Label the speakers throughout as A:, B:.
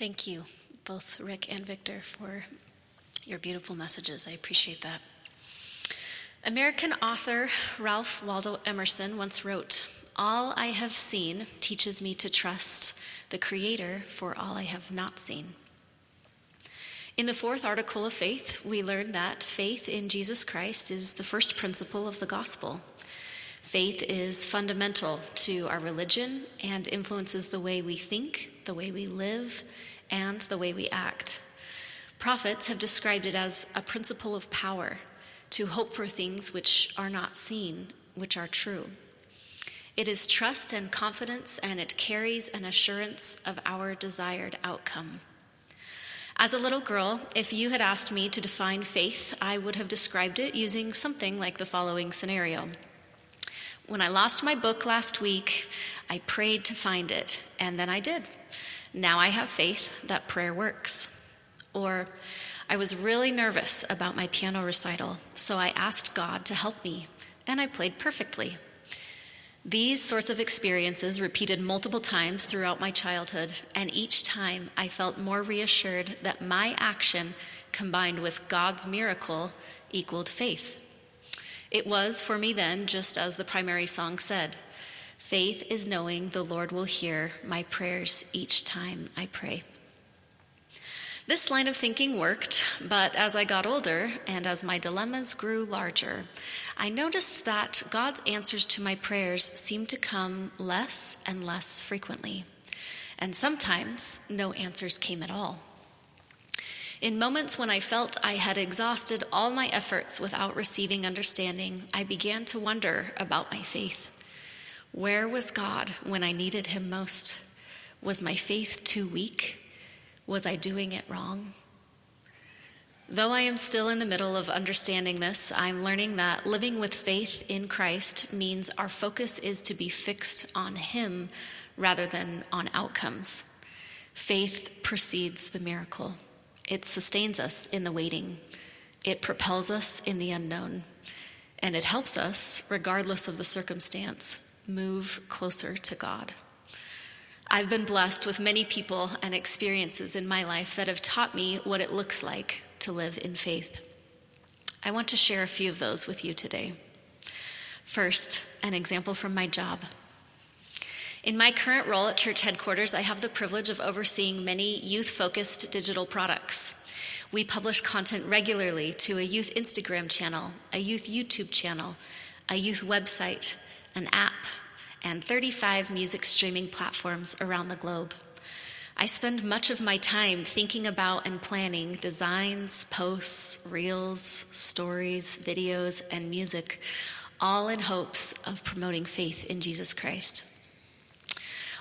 A: Thank you, both Rick and Victor, for your beautiful messages. I appreciate that. American author Ralph Waldo Emerson once wrote All I have seen teaches me to trust the Creator for all I have not seen. In the fourth article of faith, we learn that faith in Jesus Christ is the first principle of the gospel. Faith is fundamental to our religion and influences the way we think, the way we live, and the way we act. Prophets have described it as a principle of power to hope for things which are not seen, which are true. It is trust and confidence, and it carries an assurance of our desired outcome. As a little girl, if you had asked me to define faith, I would have described it using something like the following scenario. When I lost my book last week, I prayed to find it, and then I did. Now I have faith that prayer works. Or, I was really nervous about my piano recital, so I asked God to help me, and I played perfectly. These sorts of experiences repeated multiple times throughout my childhood, and each time I felt more reassured that my action combined with God's miracle equaled faith. It was for me then, just as the primary song said faith is knowing the Lord will hear my prayers each time I pray. This line of thinking worked, but as I got older and as my dilemmas grew larger, I noticed that God's answers to my prayers seemed to come less and less frequently. And sometimes no answers came at all. In moments when I felt I had exhausted all my efforts without receiving understanding, I began to wonder about my faith. Where was God when I needed Him most? Was my faith too weak? Was I doing it wrong? Though I am still in the middle of understanding this, I'm learning that living with faith in Christ means our focus is to be fixed on Him rather than on outcomes. Faith precedes the miracle, it sustains us in the waiting, it propels us in the unknown, and it helps us, regardless of the circumstance, move closer to God. I've been blessed with many people and experiences in my life that have taught me what it looks like to live in faith. I want to share a few of those with you today. First, an example from my job. In my current role at church headquarters, I have the privilege of overseeing many youth focused digital products. We publish content regularly to a youth Instagram channel, a youth YouTube channel, a youth website, an app, and 35 music streaming platforms around the globe. I spend much of my time thinking about and planning designs, posts, reels, stories, videos, and music, all in hopes of promoting faith in Jesus Christ.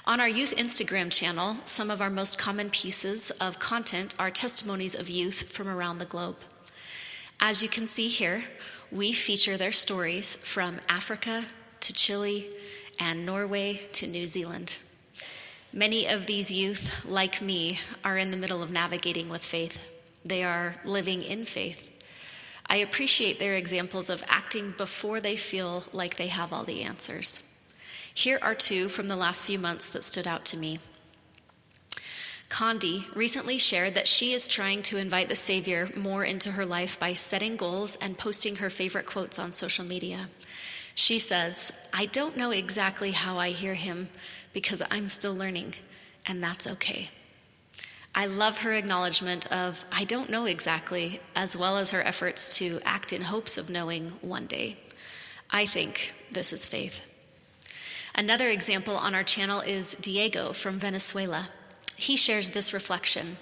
A: On our youth Instagram channel, some of our most common pieces of content are testimonies of youth from around the globe. As you can see here, we feature their stories from Africa to Chile and Norway to New Zealand. Many of these youth, like me, are in the middle of navigating with faith. They are living in faith. I appreciate their examples of acting before they feel like they have all the answers. Here are two from the last few months that stood out to me. Condi recently shared that she is trying to invite the Savior more into her life by setting goals and posting her favorite quotes on social media. She says, I don't know exactly how I hear him because I'm still learning, and that's okay. I love her acknowledgement of, I don't know exactly, as well as her efforts to act in hopes of knowing one day. I think this is faith. Another example on our channel is Diego from Venezuela. He shares this reflection.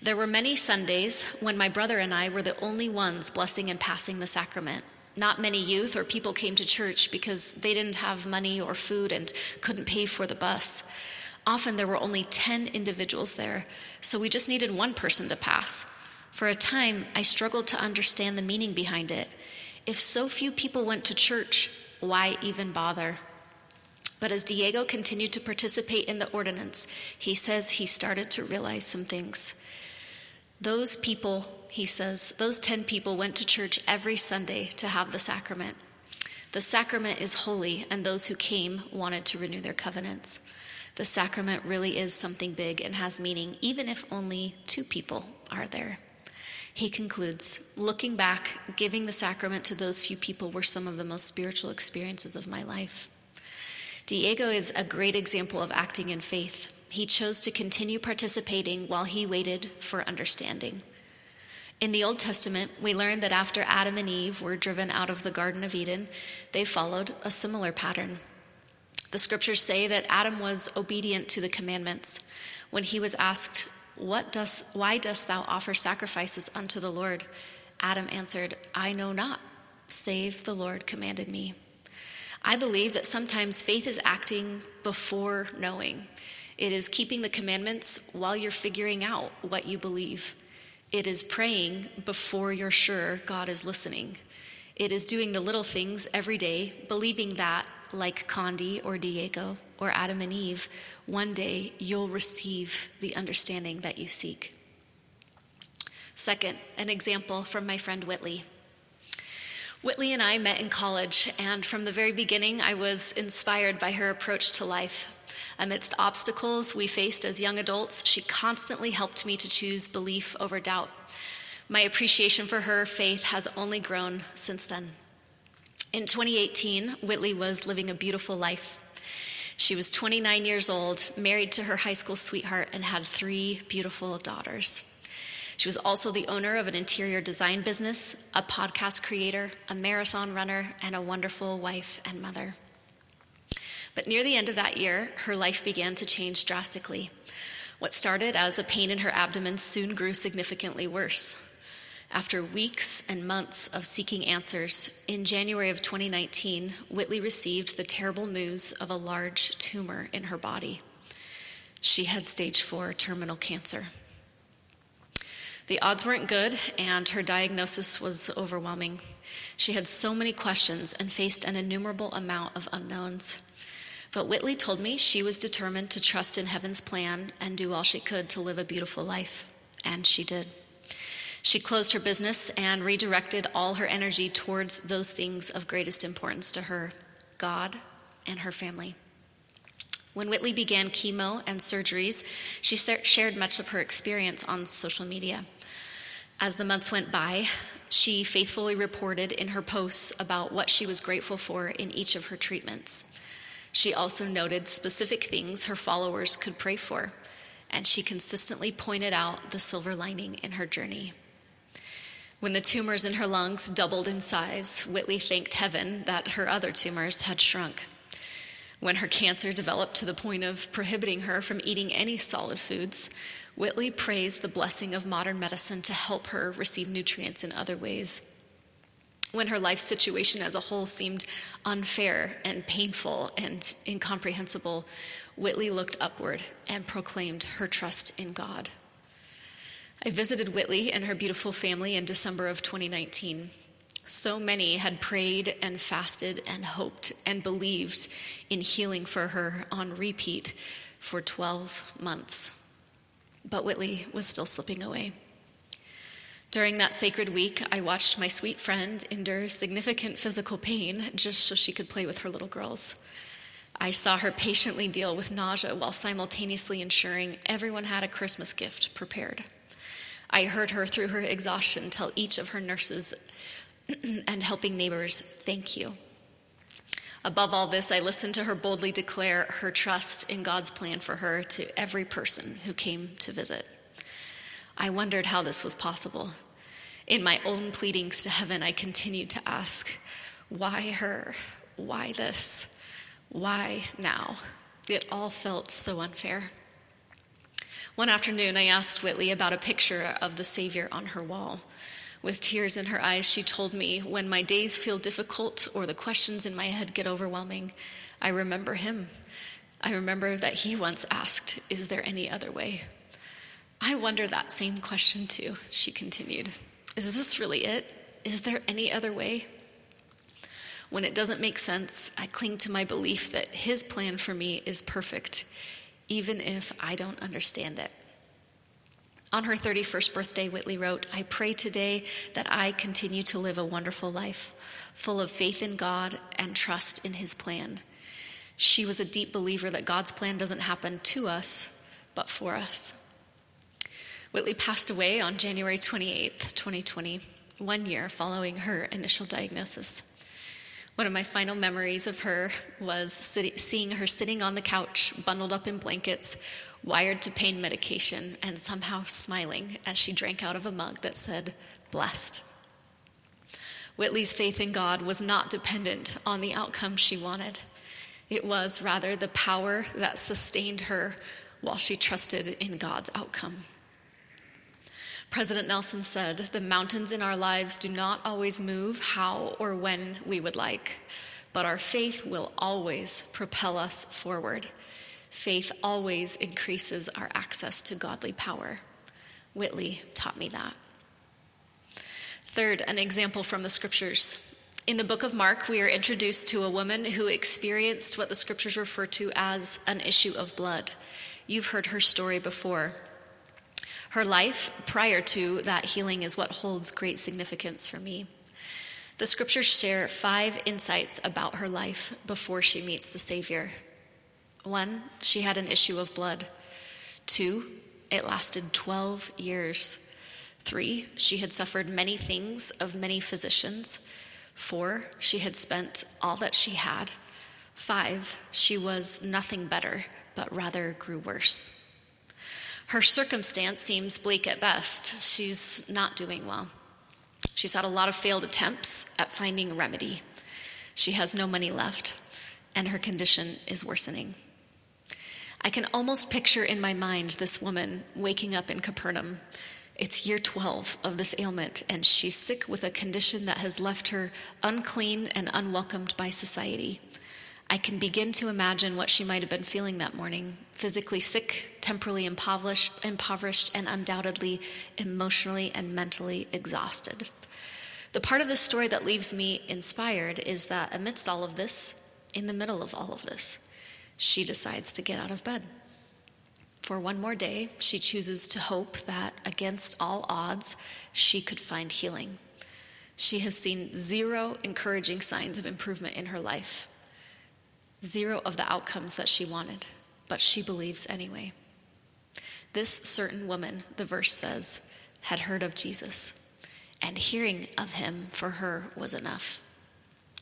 A: There were many Sundays when my brother and I were the only ones blessing and passing the sacrament not many youth or people came to church because they didn't have money or food and couldn't pay for the bus. Often there were only 10 individuals there, so we just needed one person to pass. For a time, I struggled to understand the meaning behind it. If so few people went to church, why even bother? But as Diego continued to participate in the ordinance, he says he started to realize some things. Those people, he says, those 10 people went to church every Sunday to have the sacrament. The sacrament is holy, and those who came wanted to renew their covenants. The sacrament really is something big and has meaning, even if only two people are there. He concludes Looking back, giving the sacrament to those few people were some of the most spiritual experiences of my life. Diego is a great example of acting in faith. He chose to continue participating while he waited for understanding. In the Old Testament, we learn that after Adam and Eve were driven out of the Garden of Eden, they followed a similar pattern. The scriptures say that Adam was obedient to the commandments. When he was asked, what does, why dost thou offer sacrifices unto the Lord? Adam answered, I know not, save the Lord commanded me. I believe that sometimes faith is acting before knowing. It is keeping the commandments while you're figuring out what you believe. It is praying before you're sure God is listening. It is doing the little things every day, believing that, like Condi or Diego or Adam and Eve, one day you'll receive the understanding that you seek. Second, an example from my friend Whitley. Whitley and I met in college, and from the very beginning, I was inspired by her approach to life. Amidst obstacles we faced as young adults, she constantly helped me to choose belief over doubt. My appreciation for her faith has only grown since then. In 2018, Whitley was living a beautiful life. She was 29 years old, married to her high school sweetheart, and had three beautiful daughters. She was also the owner of an interior design business, a podcast creator, a marathon runner, and a wonderful wife and mother. But near the end of that year, her life began to change drastically. What started as a pain in her abdomen soon grew significantly worse. After weeks and months of seeking answers, in January of 2019, Whitley received the terrible news of a large tumor in her body. She had stage four terminal cancer. The odds weren't good, and her diagnosis was overwhelming. She had so many questions and faced an innumerable amount of unknowns. But Whitley told me she was determined to trust in heaven's plan and do all she could to live a beautiful life, and she did. She closed her business and redirected all her energy towards those things of greatest importance to her God and her family. When Whitley began chemo and surgeries, she shared much of her experience on social media. As the months went by, she faithfully reported in her posts about what she was grateful for in each of her treatments. She also noted specific things her followers could pray for, and she consistently pointed out the silver lining in her journey. When the tumors in her lungs doubled in size, Whitley thanked heaven that her other tumors had shrunk. When her cancer developed to the point of prohibiting her from eating any solid foods, Whitley praised the blessing of modern medicine to help her receive nutrients in other ways. When her life situation as a whole seemed unfair and painful and incomprehensible, Whitley looked upward and proclaimed her trust in God. I visited Whitley and her beautiful family in December of 2019. So many had prayed and fasted and hoped and believed in healing for her on repeat for 12 months. But Whitley was still slipping away. During that sacred week, I watched my sweet friend endure significant physical pain just so she could play with her little girls. I saw her patiently deal with nausea while simultaneously ensuring everyone had a Christmas gift prepared. I heard her through her exhaustion tell each of her nurses and helping neighbors, Thank you. Above all this, I listened to her boldly declare her trust in God's plan for her to every person who came to visit. I wondered how this was possible. In my own pleadings to heaven, I continued to ask, Why her? Why this? Why now? It all felt so unfair. One afternoon, I asked Whitley about a picture of the Savior on her wall. With tears in her eyes, she told me, When my days feel difficult or the questions in my head get overwhelming, I remember him. I remember that he once asked, Is there any other way? I wonder that same question too, she continued. Is this really it? Is there any other way? When it doesn't make sense, I cling to my belief that his plan for me is perfect even if I don't understand it. On her 31st birthday, Whitley wrote, I pray today that I continue to live a wonderful life, full of faith in God and trust in His plan. She was a deep believer that God's plan doesn't happen to us, but for us. Whitley passed away on January 28th, 2020, one year following her initial diagnosis. One of my final memories of her was seeing her sitting on the couch, bundled up in blankets, wired to pain medication, and somehow smiling as she drank out of a mug that said, Blessed. Whitley's faith in God was not dependent on the outcome she wanted. It was rather the power that sustained her while she trusted in God's outcome. President Nelson said, The mountains in our lives do not always move how or when we would like, but our faith will always propel us forward. Faith always increases our access to godly power. Whitley taught me that. Third, an example from the scriptures. In the book of Mark, we are introduced to a woman who experienced what the scriptures refer to as an issue of blood. You've heard her story before. Her life prior to that healing is what holds great significance for me. The scriptures share five insights about her life before she meets the Savior. One, she had an issue of blood. Two, it lasted 12 years. Three, she had suffered many things of many physicians. Four, she had spent all that she had. Five, she was nothing better, but rather grew worse. Her circumstance seems bleak at best. She's not doing well. She's had a lot of failed attempts at finding a remedy. She has no money left, and her condition is worsening. I can almost picture in my mind this woman waking up in Capernaum. It's year 12 of this ailment, and she's sick with a condition that has left her unclean and unwelcomed by society. I can begin to imagine what she might have been feeling that morning physically sick, temporally impoverished, impoverished, and undoubtedly emotionally and mentally exhausted. The part of this story that leaves me inspired is that amidst all of this, in the middle of all of this, she decides to get out of bed. For one more day, she chooses to hope that against all odds, she could find healing. She has seen zero encouraging signs of improvement in her life zero of the outcomes that she wanted, but she believes anyway. This certain woman, the verse says, had heard of Jesus, and hearing of him for her was enough.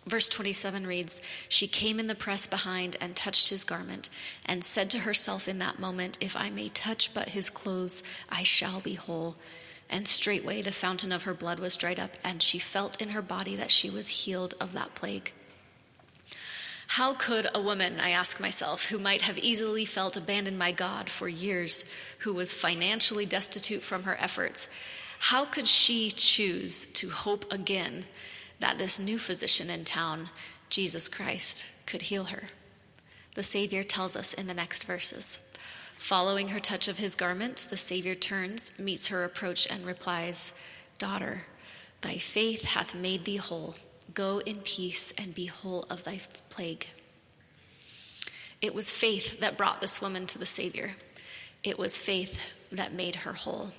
A: Verse 27 reads She came in the press behind and touched his garment, and said to herself in that moment, If I may touch but his clothes, I shall be whole. And straightway the fountain of her blood was dried up, and she felt in her body that she was healed of that plague. How could a woman, I ask myself, who might have easily felt abandoned by God for years, who was financially destitute from her efforts, how could she choose to hope again that this new physician in town, Jesus Christ, could heal her? The Savior tells us in the next verses. Following her touch of his garment, the Savior turns, meets her approach, and replies, Daughter, thy faith hath made thee whole. Go in peace and be whole of thy plague. It was faith that brought this woman to the Savior. It was faith that made her whole.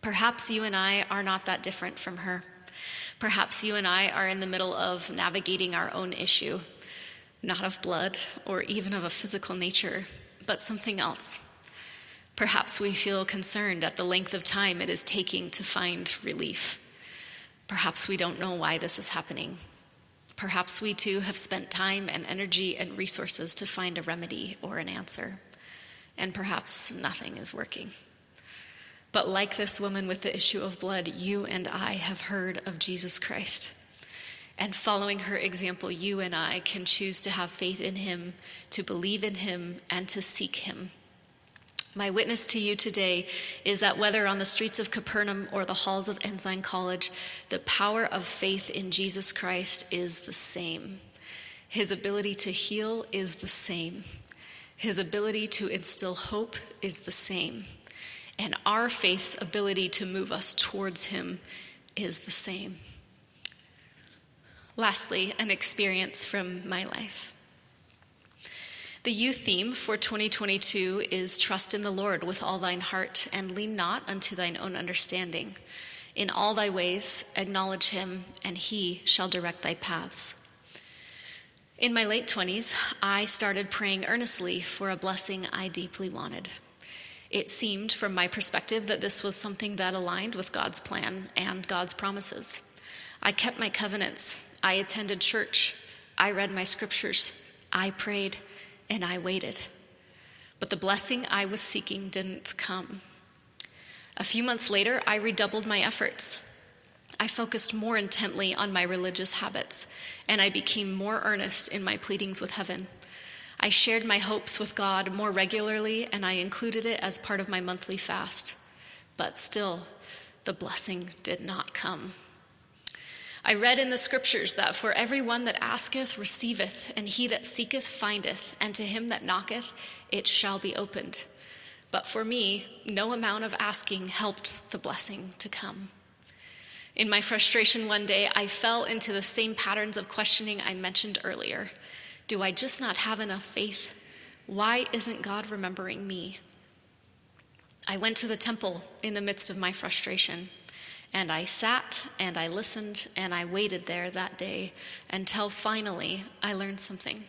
A: Perhaps you and I are not that different from her. Perhaps you and I are in the middle of navigating our own issue, not of blood or even of a physical nature, but something else. Perhaps we feel concerned at the length of time it is taking to find relief. Perhaps we don't know why this is happening. Perhaps we too have spent time and energy and resources to find a remedy or an answer. And perhaps nothing is working. But like this woman with the issue of blood, you and I have heard of Jesus Christ. And following her example, you and I can choose to have faith in him, to believe in him, and to seek him. My witness to you today is that whether on the streets of Capernaum or the halls of Ensign College, the power of faith in Jesus Christ is the same. His ability to heal is the same. His ability to instill hope is the same. And our faith's ability to move us towards Him is the same. Lastly, an experience from my life. The youth theme for 2022 is Trust in the Lord with all thine heart and lean not unto thine own understanding. In all thy ways acknowledge him, and he shall direct thy paths. In my late 20s, I started praying earnestly for a blessing I deeply wanted. It seemed, from my perspective, that this was something that aligned with God's plan and God's promises. I kept my covenants. I attended church. I read my scriptures. I prayed and I waited. But the blessing I was seeking didn't come. A few months later, I redoubled my efforts. I focused more intently on my religious habits, and I became more earnest in my pleadings with heaven. I shared my hopes with God more regularly, and I included it as part of my monthly fast. But still, the blessing did not come. I read in the scriptures that for every one that asketh receiveth, and he that seeketh findeth, and to him that knocketh it shall be opened. But for me, no amount of asking helped the blessing to come. In my frustration one day, I fell into the same patterns of questioning I mentioned earlier. Do I just not have enough faith? Why isn't God remembering me? I went to the temple in the midst of my frustration, and I sat and I listened and I waited there that day until finally I learned something.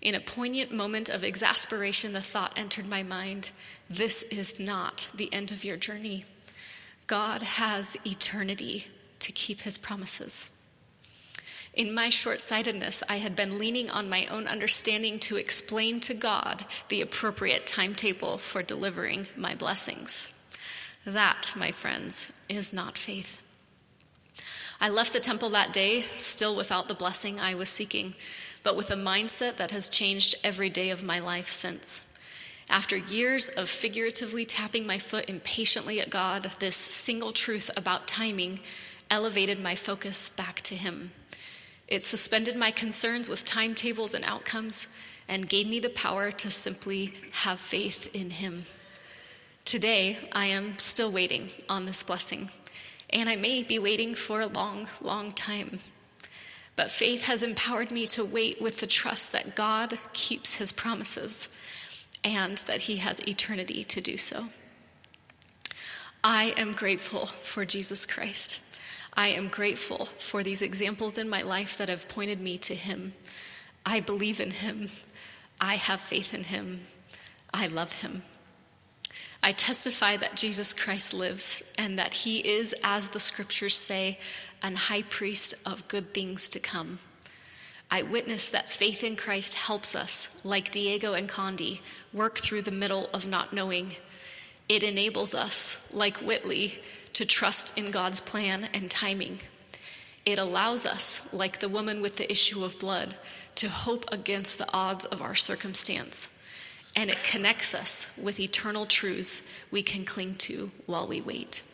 A: In a poignant moment of exasperation, the thought entered my mind this is not the end of your journey. God has eternity to keep his promises. In my short sightedness, I had been leaning on my own understanding to explain to God the appropriate timetable for delivering my blessings. That, my friends, is not faith. I left the temple that day, still without the blessing I was seeking, but with a mindset that has changed every day of my life since. After years of figuratively tapping my foot impatiently at God, this single truth about timing elevated my focus back to Him. It suspended my concerns with timetables and outcomes and gave me the power to simply have faith in Him. Today, I am still waiting on this blessing, and I may be waiting for a long, long time. But faith has empowered me to wait with the trust that God keeps His promises and that He has eternity to do so. I am grateful for Jesus Christ. I am grateful for these examples in my life that have pointed me to Him. I believe in Him. I have faith in Him. I love Him. I testify that Jesus Christ lives and that He is, as the scriptures say, an high priest of good things to come. I witness that faith in Christ helps us, like Diego and Condi, work through the middle of not knowing. It enables us, like Whitley, to trust in God's plan and timing. It allows us, like the woman with the issue of blood, to hope against the odds of our circumstance. And it connects us with eternal truths we can cling to while we wait.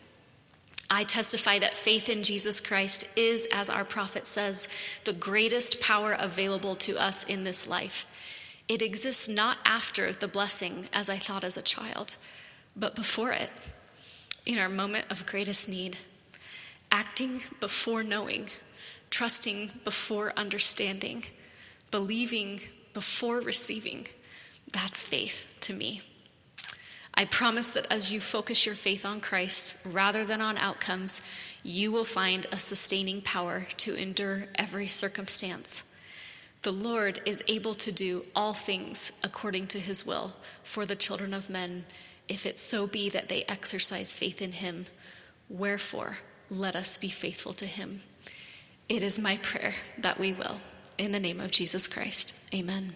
A: I testify that faith in Jesus Christ is, as our prophet says, the greatest power available to us in this life. It exists not after the blessing, as I thought as a child, but before it, in our moment of greatest need. Acting before knowing, trusting before understanding, believing before receiving. That's faith to me. I promise that as you focus your faith on Christ rather than on outcomes, you will find a sustaining power to endure every circumstance. The Lord is able to do all things according to his will for the children of men, if it so be that they exercise faith in him. Wherefore, let us be faithful to him. It is my prayer that we will. In the name of Jesus Christ, amen.